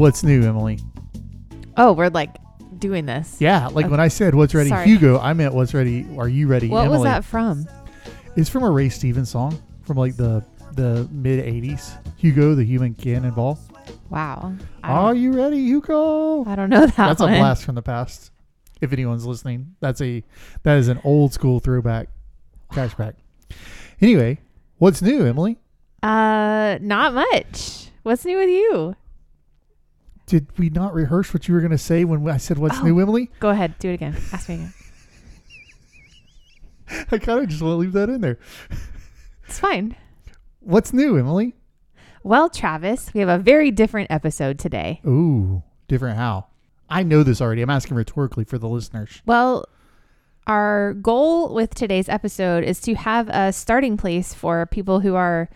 what's new, Emily? Oh, we're like doing this. Yeah, like Okay. when I said what's ready, Sorry. Hugo, I meant what's ready. Are you ready, What Emily? was that from? It's from a Ray Stevens song from like the the mid '80s. Hugo, the human cannonball. Wow. Are you ready, Hugo? I don't know that That's a blast from the past. If anyone's listening, that's a that is an old school throwback, cashback. Anyway, what's new, Emily? Uh, not much. What's new with you? Did we not rehearse what you were going to say when I said what's Oh. new, Emily? Go ahead, do it again. Ask me again. I kind of just want to leave that in there. It's fine. What's new, Emily? Well, Travis, we have a very different episode today. Ooh, different how? I know this already. I'm asking rhetorically for the listeners. Well, our goal with today's episode is to have a starting place for people who are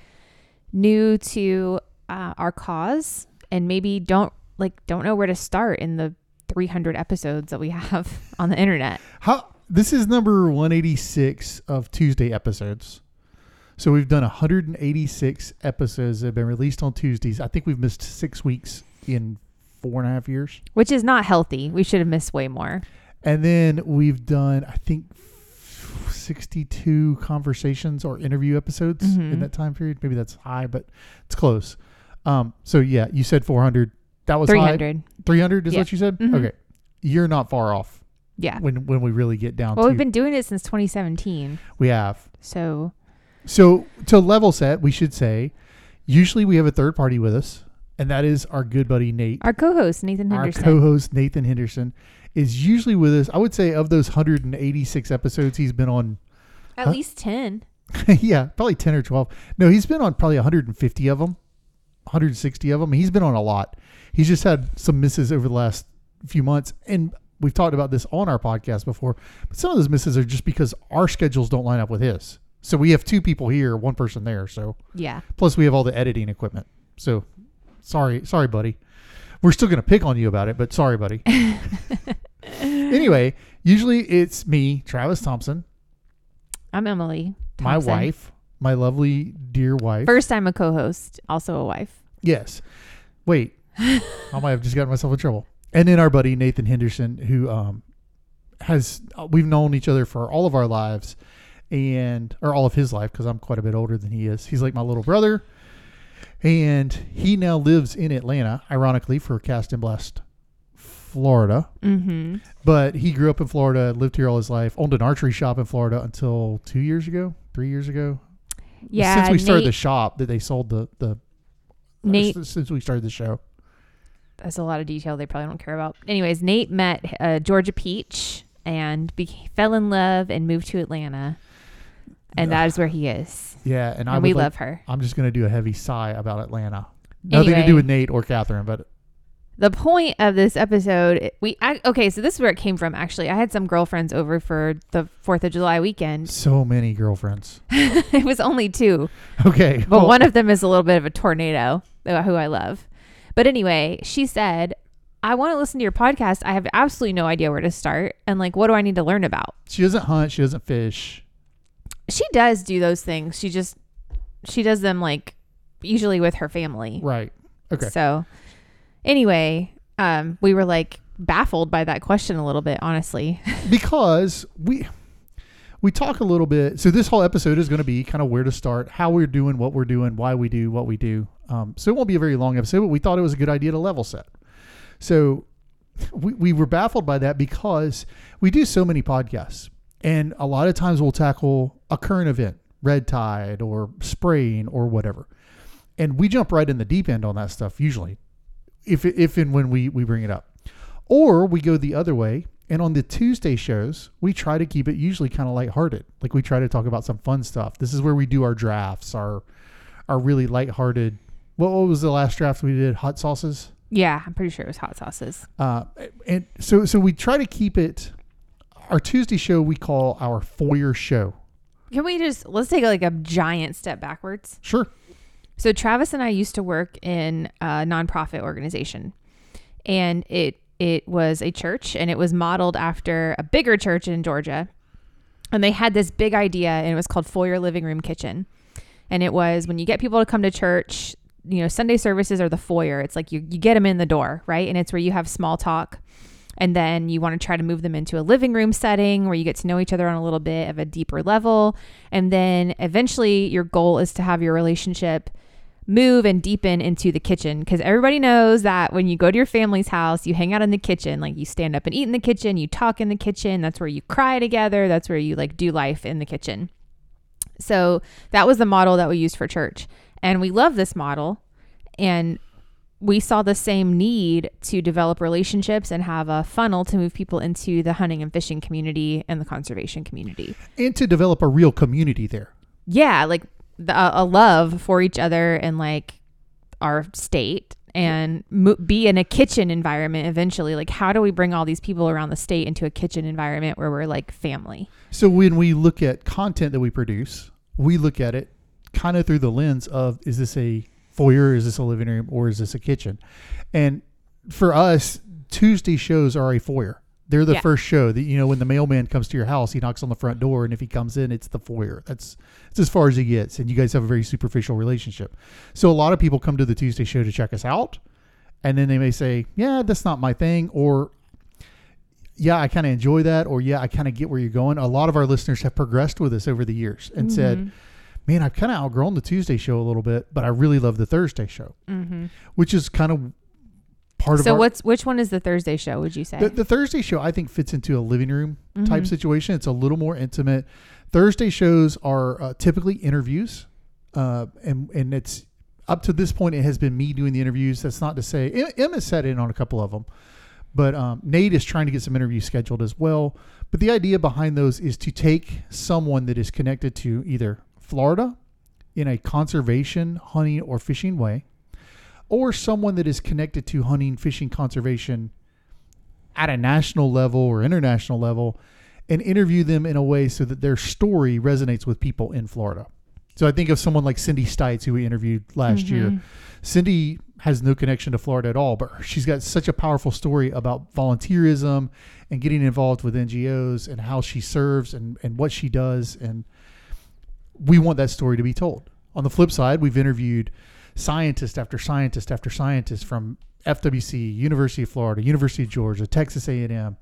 new to uh, our cause and maybe don't like don't know where to start in the 300 episodes that we have on the internet. How this is number 186 of Tuesday episodes. So we've done 186 episodes that have been released on Tuesdays. I think we've missed six weeks in four and a half years. which is not healthy. We should have missed way more. And then we've done, I think, 62 conversations or interview episodes in Mhm. that time period. Maybe that's high, but it's close. Um, so yeah, you said 400. That was high. 300. 300 is Yeah. what you said? Mhm. Okay. You're not far off Yeah. when when we really get down to Well, to we've been doing it since 2017. we have. So, So to level set, we should say usually we have a third party with us, and that is our good buddy Nate. our co-host Nathan Our Henderson. co-host Nathan Henderson is usually with us. I would say of those 186 episodes he's been on At Huh? least 10. yeah, probably 10 or 12. No, he's been on probably 150 of them, 160 of them. He's been on a lot. He's just had some misses over the last few months. And we've talked about this on our podcast before, but some of those misses are just because our schedules don't line up with his. So we have two people here, one person there. So Yeah. plus we have all the editing equipment. So sorry, sorry, buddy. We're still going to pick on you about it, but sorry, buddy. anyway, usually it's me, Travis Thompson, I'm Emily. my wife, my lovely dear wife. First I'm a co-host, also a wife. Yes. Wait. I might have just gotten myself in trouble. And then our buddy Nathan Henderson, who um, has we've known each other for all of our lives, and or all of his life because I'm quite a bit older than he is. He's like my little brother, and he now lives in Atlanta, ironically for Cast and Blast, Florida. Mm-hmm. But he grew up in Florida, lived here all his life, owned an archery shop in Florida until two years ago, three years ago. Yeah. since we started the shop, that they sold the the Nate since we started the show. That's a lot of detail they probably don't care about. Anyways, Nate met uh, Georgia Peach and fell in love and moved to Atlanta. And that is where he is. Yeah, and, And, I we like- love her. I'm just going to do a heavy sigh about Atlanta. Nothing to Anyway. do with Nate or Catherine, but The point of this episode, we I, okay, so this is where it came from. Actually, I had some girlfriends over for the Fourth of July weekend. so many girlfriends. it was only two, Okay, but well, one of them is a little bit of a tornado, uh, who I love. But anyway, she said, "I want to listen to your podcast. I have absolutely no idea where to start, and like, what do I need to learn about?" she doesn't hunt. She doesn't fish. She does do those things. She just she does them like usually with her family. Right. Okay. So anyway, um, we were like baffled by that question a little bit, honestly. because we we talk a little bit. So this whole episode is going to be kind of where to start, how we're doing, what we're doing, why we do what we do. Um, so it won't be a very long episode, but we thought it was a good idea to level set. So we, we were baffled by that because we do so many podcasts, and a lot of times we'll tackle a current event, red tide or spraying or whatever, and we jump right in the deep end on that stuff usually, if if and when we we bring it up, or we go the other way. And on the Tuesday shows, we try to keep it usually kind of lighthearted. Like we try to talk about some fun stuff. This is where we do our drafts, our our really lighthearted. What, what was the last draft we did? Hot sauces. yeah, I'm pretty sure it was hot sauces. Uh, and so so we try to keep it. Our Tuesday show we call our foyer show. Can we just let's take like a giant step backwards? Sure. So Travis and I used to work in a nonprofit organization, and it it was a church, and it was modeled after a bigger church in Georgia, and they had this big idea, and it was called Foyer Living Room Kitchen, and it was when you get people to come to church, you know, Sunday services are the foyer. It's like you, you get them in the door, right? And it's where you have small talk. And then you want to try to move them into a living room setting where you get to know each other on a little bit of a deeper level. And then eventually your goal is to have your relationship move and deepen into the kitchen because everybody knows that when you go to your family's house, you hang out in the kitchen, like you stand up and eat in the kitchen, you talk in the kitchen, that's where you cry together, that's where you like do life in the kitchen. So that was the model that we used for church. And we love this model. And we saw the same need to develop relationships and have a funnel to move people into the hunting and fishing community and the conservation community. And to develop a real community there. Yeah, like the, a love for each other and like our state and mo- be in a kitchen environment eventually. Like, how do we bring all these people around the state into a kitchen environment where we're like family? So when we look at content that we produce, we look at it kind of through the lens of is this a foyer, is this a living room, or is this a kitchen? And for us, Tuesday shows are a foyer. They're the Yeah. first show that you know when the mailman comes to your house, he knocks on the front door, and if he comes in, it's the foyer. That's it's as far as he gets, and you guys have a very superficial relationship. So a lot of people come to the Tuesday show to check us out, and then they may say, "Yeah, that's not my thing," or yeah, I kind of enjoy that, or yeah, I kind of get where you're going. A lot of our listeners have progressed with us over the years and said, Mhm. man, I've kind of outgrown the Tuesday show a little bit, but I really love the Thursday show, Mhm. which is kind of part of So our, what's which one is the Thursday show? Would you say? the, the Thursday show. I think fits into a living room type Mhm. situation. It's a little more intimate. Thursday shows are uh, typically interviews, uh, and and it's up to this point it has been me doing the interviews. That's not to say Em- Emma sat in on a couple of them, but um, Nate is trying to get some interviews scheduled as well. But the idea behind those is to take someone that is connected to either Florida in a conservation, hunting, or fishing way, or someone that is connected to hunting, fishing, conservation at a national level or international level and interview them in a way so that their story resonates with people in Florida. So I think of someone like Cindy Stites, who we interviewed last year. Mhm. Cindy has no connection to Florida at all, but she's got such a powerful story about volunteerism and getting involved with NGOs and how she serves and, and what she does. And we want that story to be told. On the flip side, we've interviewed scientist after scientist after scientist from FWC, University of Florida, University of Georgia, Texas A&M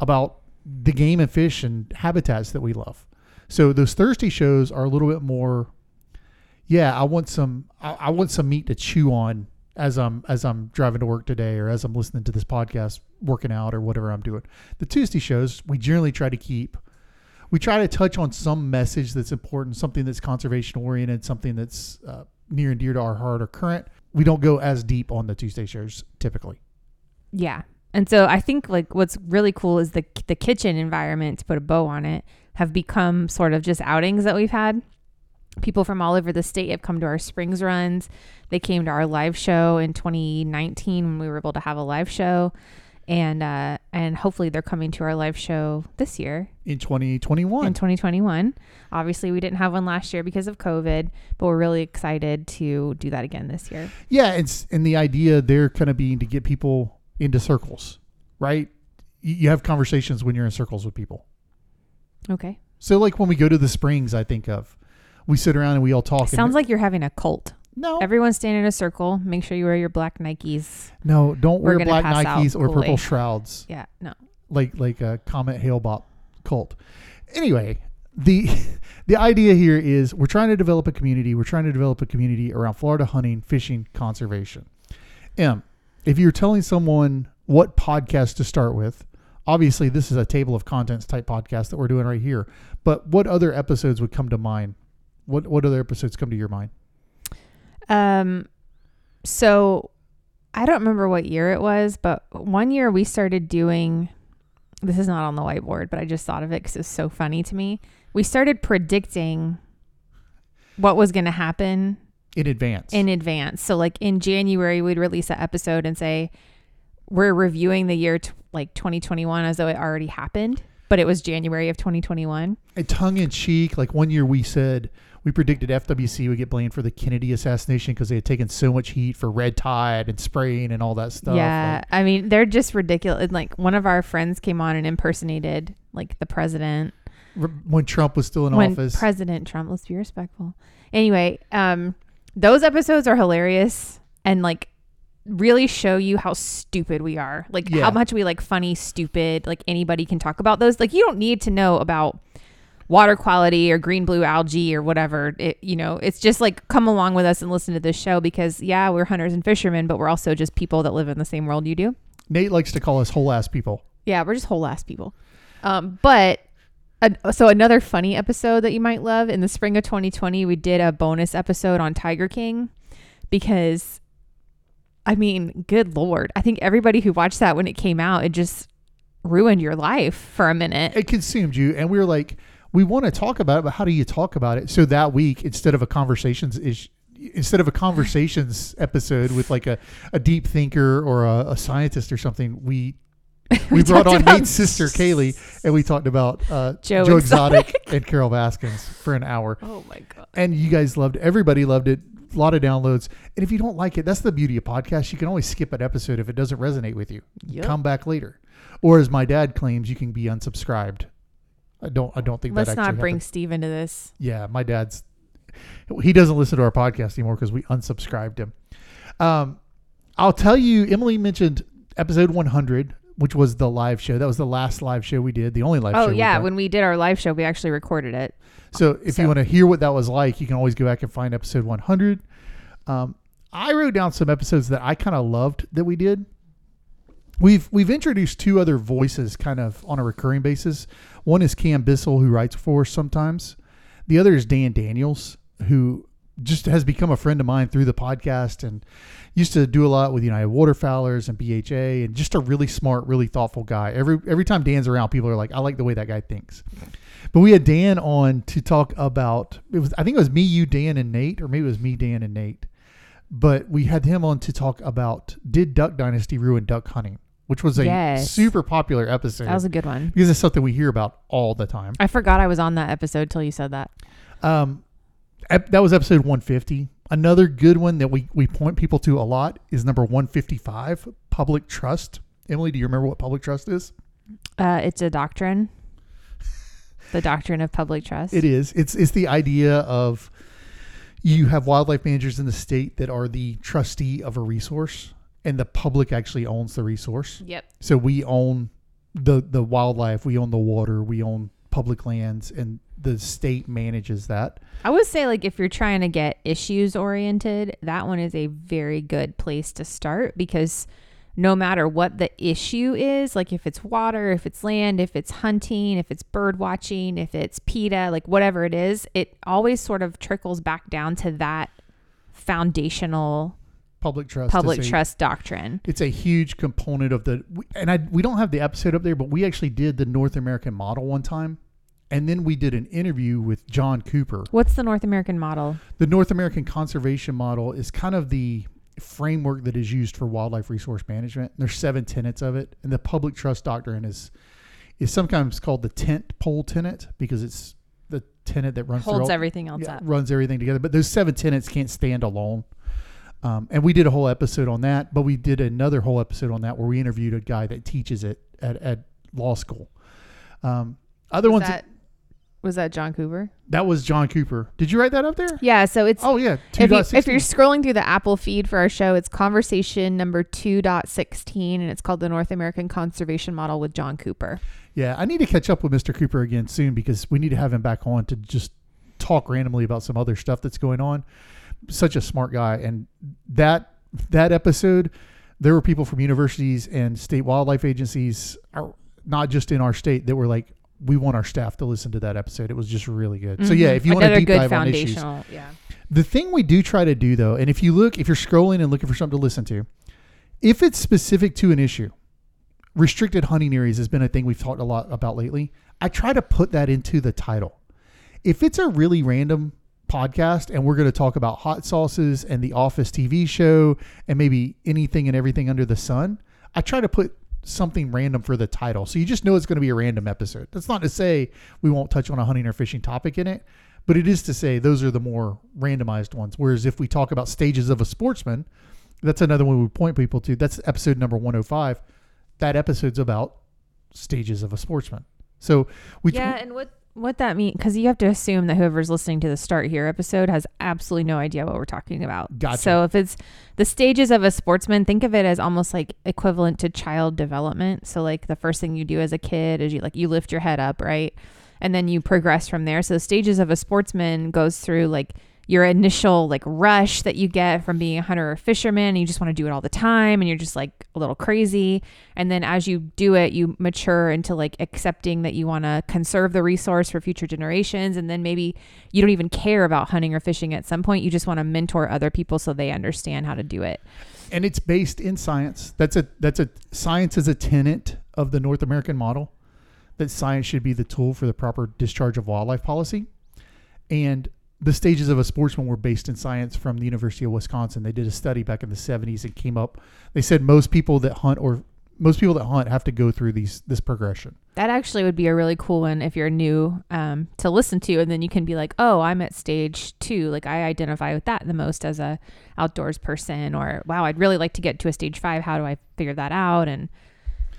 about the game and fish and habitats that we love. So those Thursday shows are a little bit more yeah, I want some I, I want some meat to chew on as I'm as I'm driving to work today or as I'm listening to this podcast, working out or whatever I'm doing. The Tuesday shows, we generally try to keep we try to touch on some message that's important, something that's conservation oriented, something that's uh, near and dear to our heart or current. We don't go as deep on the Tuesday shows typically. Yeah. And so I think like what's really cool is the the kitchen environment to put a bow on it have become sort of just outings that we've had. People from all over the state have come to our springs runs. They came to our live show in 2019 when we were able to have a live show, and uh, and hopefully they're coming to our live show this year In 2021. in 2021. Obviously, we didn't have one last year because of COVID, but we're really excited to do that again this year. Yeah, it's and the idea there kind of being to get people into circles, right? You have conversations when you're in circles with people. Okay. So like when we go to the springs, I think of we sit around and we all talk. and- Sounds like you're having a cult. No, Everyone stand in a circle. Make sure you wear your black Nikes. no, don't We're wear black pass out Nikes or purple shrouds Yeah, no. like like a Comet Hale-Bopp cult. Anyway, the the idea here is we're trying to develop a community. We're trying to develop a community around Florida hunting, fishing, conservation. M, if you're telling someone what podcast to start with, obviously this is a table of contents type podcast that we're doing right here. But what other episodes would come to mind? What what other episodes come to your mind? Um, so I don't remember what year it was, but one year we started doing. This is not on the whiteboard, but I just thought of it because it's so funny to me. We started predicting what was going to happen In advance. in advance. So, like in January, we'd release an episode and say we're reviewing the year t- like 2021 as though it already happened, but it was January of 2021. a tongue in cheek, like one year we said we predicted FWC would get blamed for the Kennedy assassination because they had taken so much heat for red tide and spraying and all that stuff. Yeah, Like, I mean, they're just ridiculous. And, Like one of our friends came on and impersonated like the president when Trump was still in when office. President Trump. Let's be respectful. Anyway, um, those episodes are hilarious and like really show you how stupid we are. Like Yeah. how much we like funny, stupid. Like anybody can talk about those. Like you don't need to know about water quality or green blue algae or whatever. It you know, it's just like come along with us and listen to this show because yeah, we're hunters and fishermen, but we're also just people that live in the same world you do. Nate likes to call us whole ass people. Yeah, we're just whole ass people. Um, but uh, so another funny episode that you might love in the spring of 2020, we did a bonus episode on Tiger King because, I mean, good lord, I think everybody who watched that when it came out, it just ruined your life for a minute. It consumed you, and we were like, we want to talk about it, but how do you talk about it? So that week, instead of a conversations ish, instead of a conversations episode with like a, a deep thinker or a, a scientist or something, we we, brought on Nate's sister Kaylee, and we talked about uh, Joe Joe, Exotic. Exotic and Carole Baskins for an hour. oh my god! and you guys loved it. Everybody loved it. A lot of downloads. And if you don't like it, that's the beauty of podcasts. You can always skip an episode if it doesn't resonate with you. Yep. Come back later. Or as my dad claims, you can be unsubscribed. I don't. I don't think Let's that not bring happens. Steve into this. Yeah, my dad's. He doesn't listen to our podcast anymore because we unsubscribed him. Um, I'll tell you. Emily mentioned episode 100, which was the live show. That was the last live show we did. The only live show. Oh yeah, done. when we did our live show, we actually recorded it. So if So- you want to hear what that was like, you can always go back and find episode 100. Um, I wrote down some episodes that I kind of loved that we did. We've we've introduced two other voices kind of on a recurring basis. One is Cam Bissell, who writes for us sometimes. The other is Dan Daniels, who just has become a friend of mine through the podcast and used to do a lot with United Waterfowlers and BHA and just a really smart, really thoughtful guy. Every every time Dan's around, people are like, I like the way that guy thinks. But we had Dan on to talk about it was I think it was me, you, Dan, and Nate, or maybe it was me, Dan, and Nate. But we had him on to talk about did Duck Dynasty ruin duck hunting, which was a Yes. super popular episode That was a good one. because it's something we hear about all the time. I forgot I was on that episode till you said that. Um, ep- that was episode 150. Another good one that we, we point people to a lot is number 155, public trust. Emily, do you remember what public trust is? Uh, it's a doctrine. The doctrine of public trust. It is. It's it's the idea of you have wildlife managers in the state that are the trustee of a resource, and the public actually owns the resource. Yep. So we own the the wildlife, we own the water, we own public lands, and the state manages that. I would say like if you're trying to get issues oriented, that one is a very good place to start because no matter what the issue is, like if it's water, if it's land, if it's hunting, if it's bird watching, if it's PETA, like whatever it is, it always sort of trickles back down to that foundational Public trust. public a, trust doctrine. It's a huge component of the, and I we don't have the episode up there, but we actually did the North American model one time, and then we did an interview with John Cooper. What's the North American model? The North American conservation model is kind of the framework that is used for wildlife resource management. There's seven tenets of it, and the public trust doctrine is is sometimes called the tent pole tenet because it's the tenet that runs Holds all- everything else yeah, up. runs everything together. But those seven tenets can't stand alone. Um, and we did a whole episode on that, but we did another whole episode on that where we interviewed a guy that teaches it at, at law school. Um, other Was ones that, was that John Cooper? that was John Cooper. Did you write that up there? Yeah, so it's Oh yeah, if, you, if you're scrolling through the Apple feed for our show, it's conversation number 2.16 and it's called the North American Conservation Model with John Cooper. Yeah, I need to catch up with Mr. Cooper again soon because we need to have him back on to just talk randomly about some other stuff that's going on. Such a smart guy, and that that episode, there were people from universities and state wildlife agencies, not just in our state, that were like, we want our staff to listen to that episode. It was just really good. So yeah, Mhm. if you want to Another deep good dive on issues, foundational, yeah. the thing we do try to do though, and if you look, if you're scrolling and looking for something to listen to, if it's specific to an issue, restricted hunting areas has been a thing we've talked a lot about lately. I try to put that into the title. If it's a really random podcast and we're going to talk about hot sauces and the Office TV show and maybe anything and everything under the sun, I try to put something random for the title. So you just know it's going to be a random episode. That's not to say we won't touch on a hunting or fishing topic in it, but it is to say those are the more randomized ones. Whereas if we talk about stages of a sportsman, that's another one we point people to. That's episode number 105. That episode's about stages of a sportsman. So we yeah, and what what that means because you have to assume that whoever's listening to the start here episode has absolutely no idea what we're talking about. Gotcha. So if it's the stages of a sportsman, think of it as almost like equivalent to child development. So like the first thing you do as a kid is you like you lift your head up, right? And then you progress from there. So the stages of a sportsman goes through like your initial like rush that you get from being a hunter or fisherman and you just want to do it all the time and you're just like a little crazy and then as you do it you mature into like accepting that you want to conserve the resource for future generations and then maybe you don't even care about hunting or fishing at some point you just want to mentor other people so they understand how to do it and it's based in science. That's a that's a science is a tenet of the North American model that science should be the tool for the proper discharge of wildlife policy. And the stages of a sportsman were based in science from the University of Wisconsin. They did a study back in the 70s and came up. They said most people that hunt or most people that hunt have to go through these this progression. that actually would be a really cool one if you're new um, to listen to and then you can be like oh i'm at stage two like i identify with that the most as a outdoors person or wow i'd really like to get to a stage five how do i figure that out and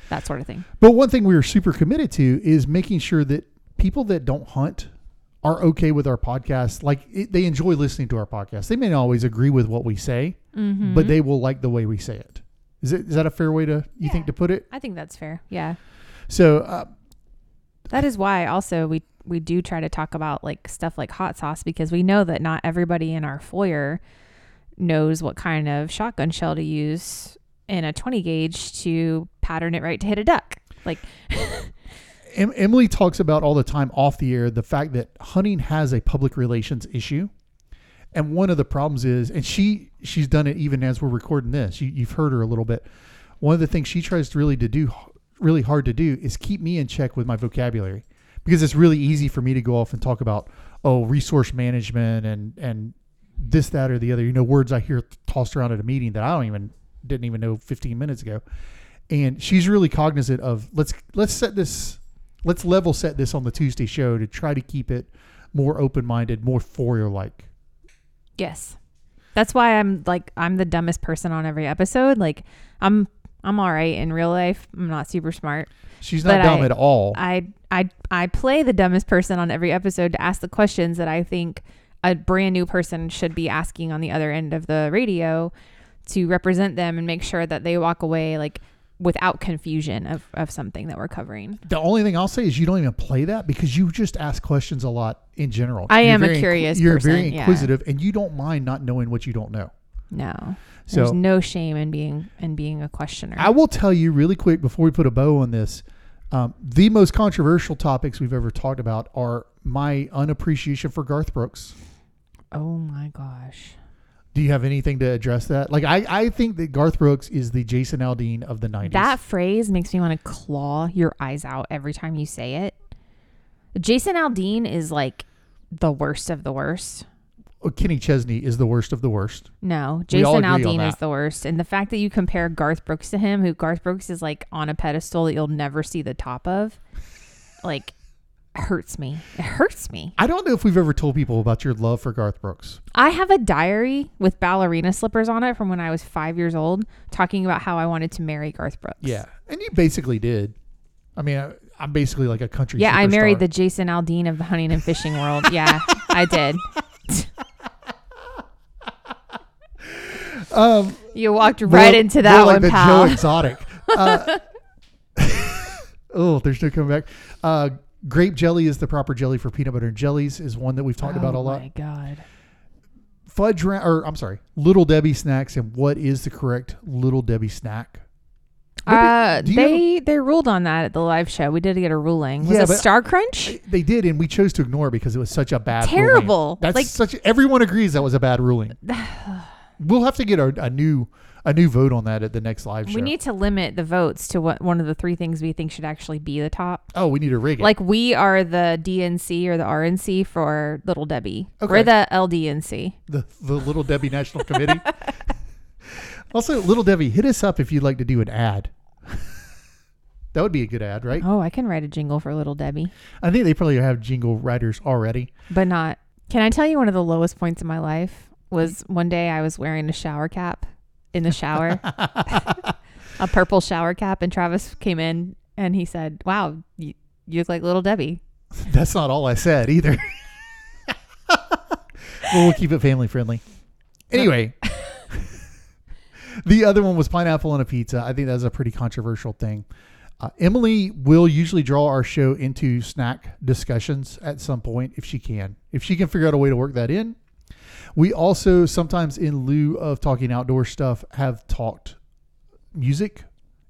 that sort of thing But one thing we were super committed to is making sure that people that don't hunt are okay with our podcast. Like it, they enjoy listening to our podcast. They may not always agree with what we say, mm-hmm. but they will like the way we say it. Is it is that a fair way to you think to put it? i think that's fair yeah So uh, That is why also we we do try to talk about like stuff like hot sauce because we know that not everybody in our foyer knows what kind of shotgun shell to use in a 20 gauge to pattern it right to hit a duck. Like em- Emily talks about all the time off the air the fact that hunting has a public relations issue. And one of the problems is, and she she's done it even as we're recording this. You, you've heard her a little bit. One of the things she tries to really to do, really hard to do, is keep me in check with my vocabulary, because it's really easy for me to go off and talk about oh resource management and and this that or the other. You know, words I hear tossed around at a meeting that I don't even didn't even know 15 minutes ago. And she's really cognizant of let's let's set this let's level set this on the Tuesday show to try to keep it more open minded, more foyer like. yes. That's why I'm like I'm the dumbest person on every episode. Like I'm I'm all right in real life. I'm not super smart. She's not dumb I- at all. I I I play the dumbest person on every episode to ask the questions that I think a brand new person should be asking on the other end of the radio to represent them and make sure that they walk away like without confusion of, of something that we're covering. the only thing I'll say is you don't even play that because you just ask questions a lot in general. I You're am a curious You're person, very yeah. inquisitive, and you don't mind not knowing what you don't know. No. There's no shame in being in being a questioner. I will tell you really quick before we put a bow on this. Um, the most controversial topics we've ever talked about are my unappreciation for Garth Brooks. oh my gosh. Do you have anything to address that? Like, I, I think that Garth Brooks is the Jason Aldean of the 90s. That phrase makes me want to claw your eyes out every time you say it. Jason Aldean is like the worst of the worst. Oh, Kenny Chesney is the worst of the worst. No, Jason Aldean is the worst. And the fact that you compare Garth Brooks to him, who Garth Brooks is like on a pedestal that you'll never see the top of, like hurts me. It hurts me. I don't know if we've ever told people about your love for Garth Brooks. I have a diary with ballerina slippers on it from when I was five years old, talking about how I wanted to marry Garth Brooks. Yeah. And you basically did. I mean, I, I'm basically like a country Yeah, I married the Jason Aldean of the hunting and fishing world. Yeah, I did. Um, You walked right into that like one, the pal. Joe Exotic. Uh, oh, there's no coming back. Uh, grape jelly is the proper jelly for peanut butter and jellies. Is one that we've talked about a lot. Oh my god. Fudge, ra- or I'm sorry, Little Debbie snacks, and what is the correct Little Debbie snack? What Uh, do you they they ruled on that at the live show. We did get a ruling. Was Yeah, it but- Star Crunch? They did, and we chose to ignore it because it was such a bad ruling. Terrible. That's Like- such. Everyone agrees that was a bad ruling. we'll have to get a, a new a new vote on that at the next live show. We need to limit the votes to what one of the three things we think should actually be the top. oh, we need to rig it. Like we are the DNC or the RNC for Little Debbie. Okay. We're the LDNC. the the Little Debbie National Committee. also, Little Debbie, hit us up if you'd like to do an ad. that would be a good ad, right? Oh, I can write a jingle for Little Debbie, I think they probably have jingle writers already. but not. Can I tell you one of the lowest points in my life was one day I was wearing a shower cap in the shower, a purple shower cap, and Travis came in and he said, "Wow, you, you look like Little Debbie." That's not all I said either. well, we'll keep it family friendly. Anyway, the other one was pineapple on a pizza. I think that's a pretty controversial thing. Uh, Emily will usually draw our show into snack discussions at some point if she can. If she can figure out a way to work that in. We also sometimes, in lieu of talking outdoor stuff, have talked music.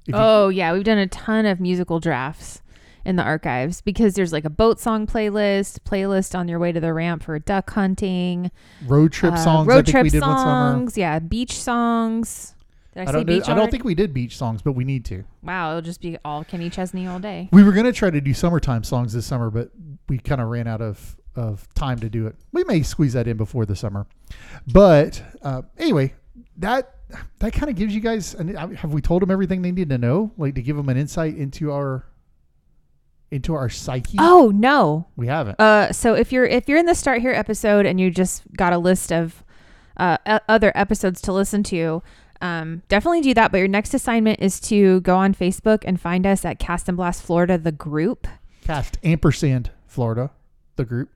If you- oh yeah, we've done a ton of musical drafts in the archives because there's like a boat song playlist, playlist on your way to the ramp for duck hunting, road trip uh, songs. I road trip we did one summer. songs, yeah, beach songs. Did I, I say don't. I don't think we did beach songs, but we need to. Wow, it'll just be all Kenny Chesney all day. We were gonna try to do summertime songs this summer, but we kind of ran out of of time to do it. We may squeeze that in before the summer, but uh, anyway, that that kind of gives you guys. an- Have we told them everything they need to know? Like to give them an insight into our into our psyche. Oh no, We haven't. Uh, so if you're if you're in the start here episode and you just got a list of uh, other episodes to listen to, um, definitely do that. But your next assignment is to go on Facebook and find us at Cast and Blast Florida, the group. Cast ampersand Florida, the group.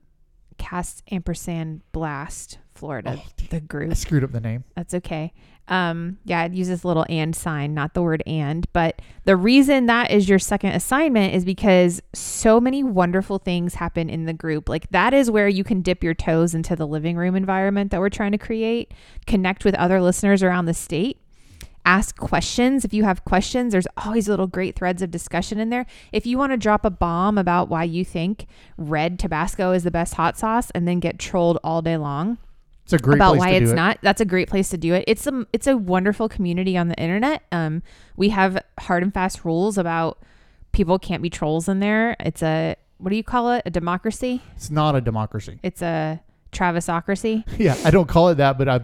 Cast ampersand Blast Florida, Oh, the I screwed up the name. That's okay. Um, yeah, it uses a little and sign, not the word and. But the reason that is your second assignment is because so many wonderful things happen in the group. Like that is where you can dip your toes into the living room environment that we're trying to create, connect with other listeners around the state. Ask questions. If you have questions, there's always little great threads of discussion in there. If you want to drop a bomb about why you think red Tabasco is the best hot sauce and then get trolled all day long, It's a great about place why to do it's it. not. That's a great place to do it. It's a it's a wonderful community on the internet. Um, we have hard and fast rules about people can't be trolls in there. It's a what do you call it? A democracy. It's not a democracy. It's a Travisocracy. Yeah, I don't call it that, but I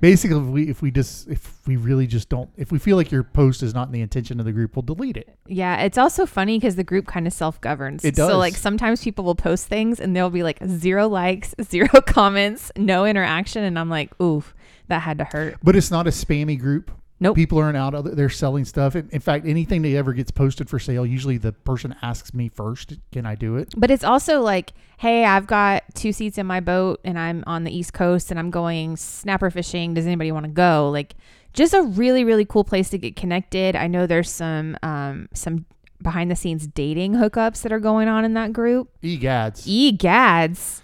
basically if we if we just if we really just don't if we feel like your post is not in the intention of the group, we'll delete it. Yeah, it's also funny because the group kind of self governs. It does. So like sometimes people will post things and there'll be like zero likes, zero comments, no interaction, and I'm like, oof, that had to hurt. But it's not a spammy group. Nope. People aren't out. other- They're selling stuff. In, in fact, anything that ever gets posted for sale, usually the person asks me first, "Can I do it?" But it's also like, hey, I've got two seats in my boat and I'm on the East Coast and I'm going snapper fishing. Does anybody want to go? Like, just a really, really cool place to get connected. I know there's some um, some behind the scenes dating hookups that are going on in that group. Egads. Egads.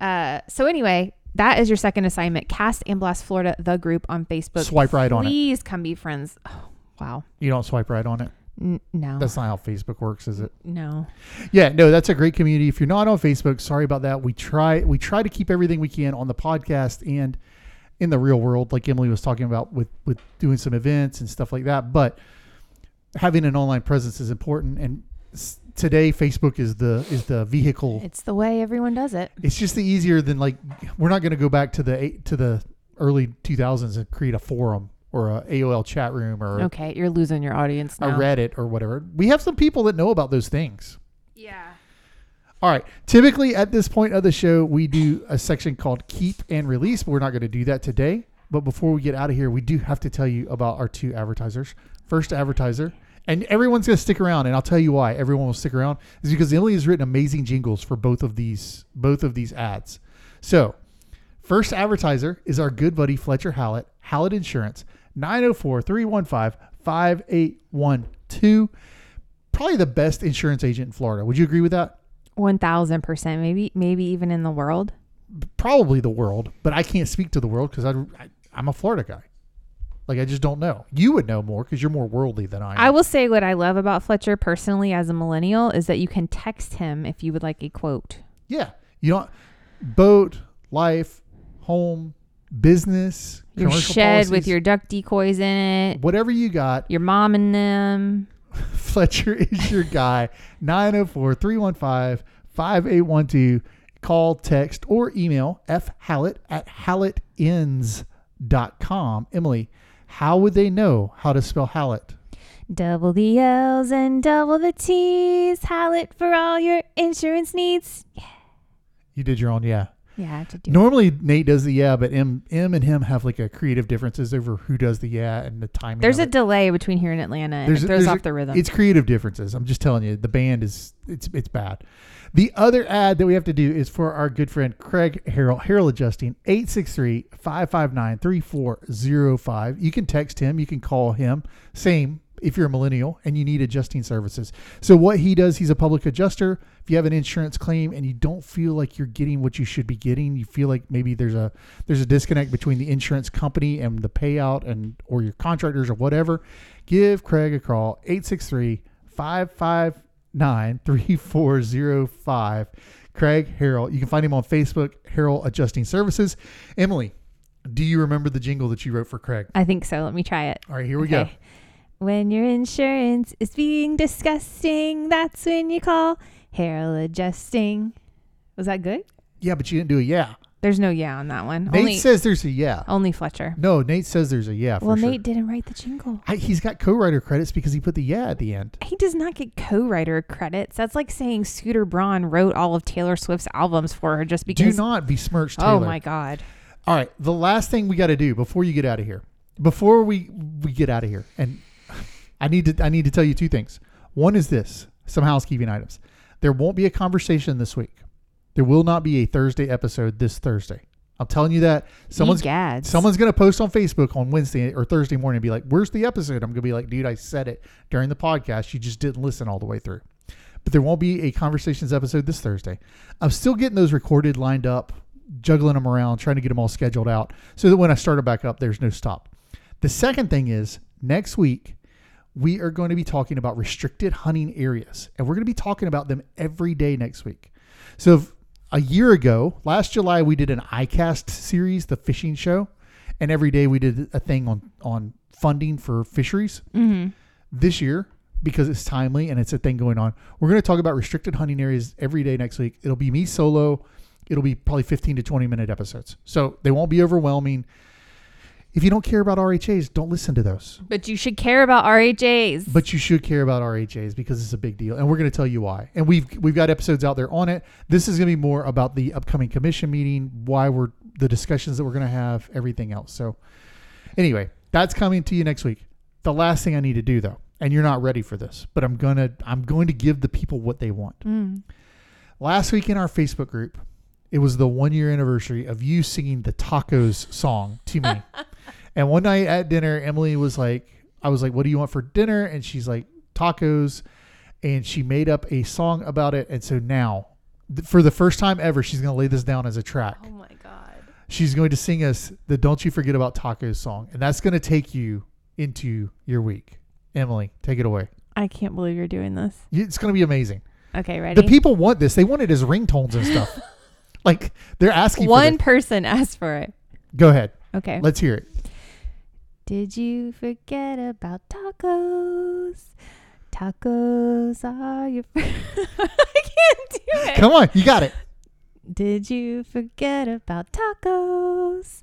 Uh, so anyway, that is your second assignment. Cast and Blast Florida, the group on Facebook. Swipe right on it. Please come be friends. Oh, wow. You don't swipe right on it. N- no. That's not how Facebook works, is it? no. Yeah, no, that's a great community. If you're not on Facebook, sorry about that. We try we try to keep everything we can on the podcast and in the real world, like Emily was talking about with with doing some events and stuff like that. But having an online presence is important. And s- today, Facebook is the is the vehicle. It's the way everyone does it. It's just the easier than like we're not going to go back to the eight, to the early 2000s and create a forum or a AOL chat room or Okay, you're losing your audience a. Reddit or whatever. We have some people that know about those things. yeah. All right. Typically, at this point of the show, we do a section called Keep and Release, but we're not going to do that today. But before we get out of here, we do have to tell you about our two advertisers. First advertiser, and everyone's going to stick around, and I'll tell you why everyone will stick around is because Emily has written amazing jingles for both of these both of these ads. So, first advertiser is our good buddy Fletcher Hallett, Hallett Insurance, 904-315-5812. Probably the best insurance agent in Florida. Would you agree with that? One thousand percent, maybe, maybe even in the world. probably the world, but I can't speak to the world because I, I I'm a Florida guy. Like I just don't know. You would know more because you're more worldly than I am. I will say what I love about Fletcher personally as a millennial is that you can text him if you would like a quote. yeah, you don't boat, life, home, business, Your shed with your duck decoys in it, whatever you got. your mom and them. Fletcher is your guy. 904-315-5812. Call, text, or email F. fhallett at hallettins.com. Emily, how would they know how to spell Hallett? Double the L's and double the T's. Hallett for all your insurance needs. You did your own, yeah. Yeah, to do. it. Normally Nate does the yeah, but M M and him have like a creative differences over who does the yeah and the timing. There's a it. delay between here and Atlanta, and There's it throws there's a- off the rhythm. It's creative differences. I'm just telling you, the band is it's it's bad. The other ad that we have to do is for our good friend Craig Harrell, Harrell Adjusting, 863-559-3405. You can text him, you can call him. Same if you're a millennial and you need adjusting services. So what he does, he's a public adjuster. If you have an insurance claim and you don't feel like you're getting what you should be getting, you feel like maybe there's a there's a disconnect between the insurance company and the payout and or your contractors or whatever, give Craig a call 863-559-3405. Craig Harrell. You can find him on Facebook, Harrell Adjusting Services. Emily, do you remember the jingle that you wrote for Craig? I think so. Let me try it. All right, here we go. When your insurance is being disgusting, that's when you call Harrell Adjusting. Was that good? Yeah, but you didn't do a yeah. There's no yeah on that one. Nate only says there's a yeah. only Fletcher. No, Nate says there's a yeah for well, sure. Nate didn't write the jingle. I, he's got co-writer credits because he put the yeah at the end. He does not get co-writer credits. That's like saying Scooter Braun wrote all of Taylor Swift's albums for her just because. Do not besmirch oh Taylor. oh my God! All right, the last thing we got to do before you get out of here, before we we get out of here, and I need to I need to tell you two things. One is this: some housekeeping items. There won't be a conversation this week. There will not be a Thursday episode this Thursday. I'm telling you that. Someone's gads. someone's gonna post on Facebook on Wednesday or Thursday morning and be like, "Where's the episode?" I'm gonna be like, "Dude, I said it during the podcast. You just didn't listen all the way through." But there won't be a conversations episode this Thursday. I'm still getting those recorded, lined up, juggling them around, trying to get them all scheduled out, so that when I start it back up, there's no stop. The second thing is next week we are going to be talking about restricted hunting areas, and we're going to be talking about them every day next week. So a year ago, last July, we did an iCast series, the fishing show, and every day we did a thing on on funding for fisheries. hmm This year, because it's timely and it's a thing going on, we're going to talk about restricted hunting areas every day next week. It'll be me solo. It'll be probably 15 to 20 minute episodes. So they won't be overwhelming. If you don't care about RHAs, don't listen to those. But you should care about RHAs. But you should care about RHAs because it's a big deal, and we're going to tell you why. And we've we've got episodes out there on it. This is going to be more about the upcoming commission meeting, why we're the discussions that we're going to have, everything else. So, anyway, that's coming to you next week. The last thing I need to do though, and you're not ready for this, but I'm gonna I'm going to give the people what they want. Mm. Last week in our Facebook group, it was the one year anniversary of you singing the tacos song to me. and one night at dinner, Emily was like, I was like, what do you want for dinner? And she's like, tacos. And she made up a song about it. And so now, th- for the first time ever, she's going to lay this down as a track. Oh my God. She's going to sing us the Don't You Forget About Tacos song. And that's going to take you into your week. Emily, take it away. I can't believe you're doing this. It's going to be amazing. Okay, ready? The people want this. They want it as ringtones and stuff. like they're asking for One person asked for it. Go ahead. Okay. Let's hear it. Did you forget about tacos? Tacos are your. I can't do it. Come on, you got it. Did you forget about tacos?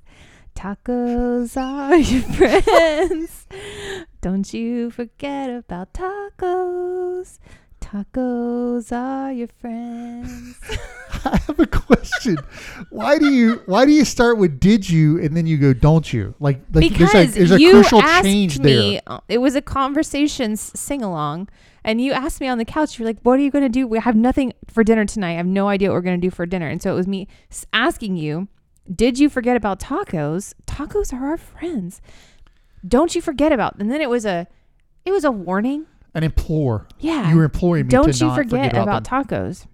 Tacos are your friends. Don't you forget about tacos. Tacos are your friends. I have a question. why do you why do you start with did you and then you go don't you? Like, like because there's a, there's a you crucial asked change me, there. uh, It was a conversation sing along, and you asked me on the couch. You're like, "What are you going to do? We have nothing for dinner tonight. I have no idea what we're going to do for dinner." And so it was me asking you, "Did you forget about tacos? Tacos are our friends. Don't you forget about." And then it was a, it was a warning. An implore. Yeah. You were imploring me Don't to you not forget, about, about them. tacos.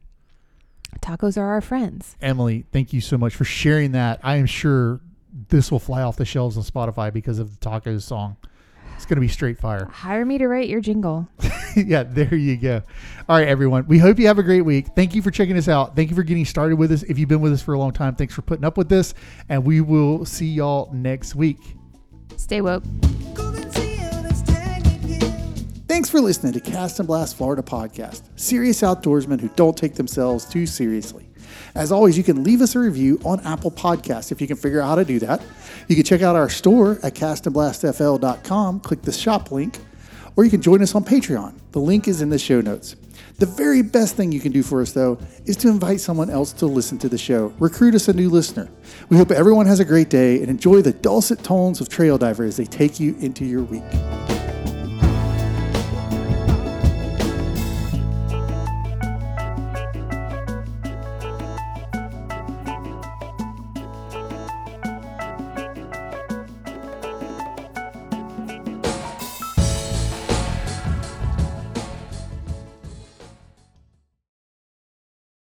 Tacos are our friends. Emily, thank you so much for sharing that. I am sure this will fly off the shelves on Spotify because of the tacos song. It's going to be straight fire. Hire me to write your jingle. yeah, there you go. All right, everyone. We hope you have a great week. Thank you for checking us out. Thank you for getting started with us. If you've been with us for a long time, thanks for putting up with this. And we will see y'all next week. Stay woke. Thanks for listening to Cast and Blast Florida podcast. Serious outdoorsmen who don't take themselves too seriously. As always, you can leave us a review on Apple Podcasts if you can figure out how to do that. You can check out our store at castandblastfl.com, click the shop link, or you can join us on Patreon. The link is in the show notes. The very best thing you can do for us, though, is to invite someone else to listen to the show. Recruit us a new listener. We hope everyone has a great day and enjoy the dulcet tones of Trail Diver as they take you into your week.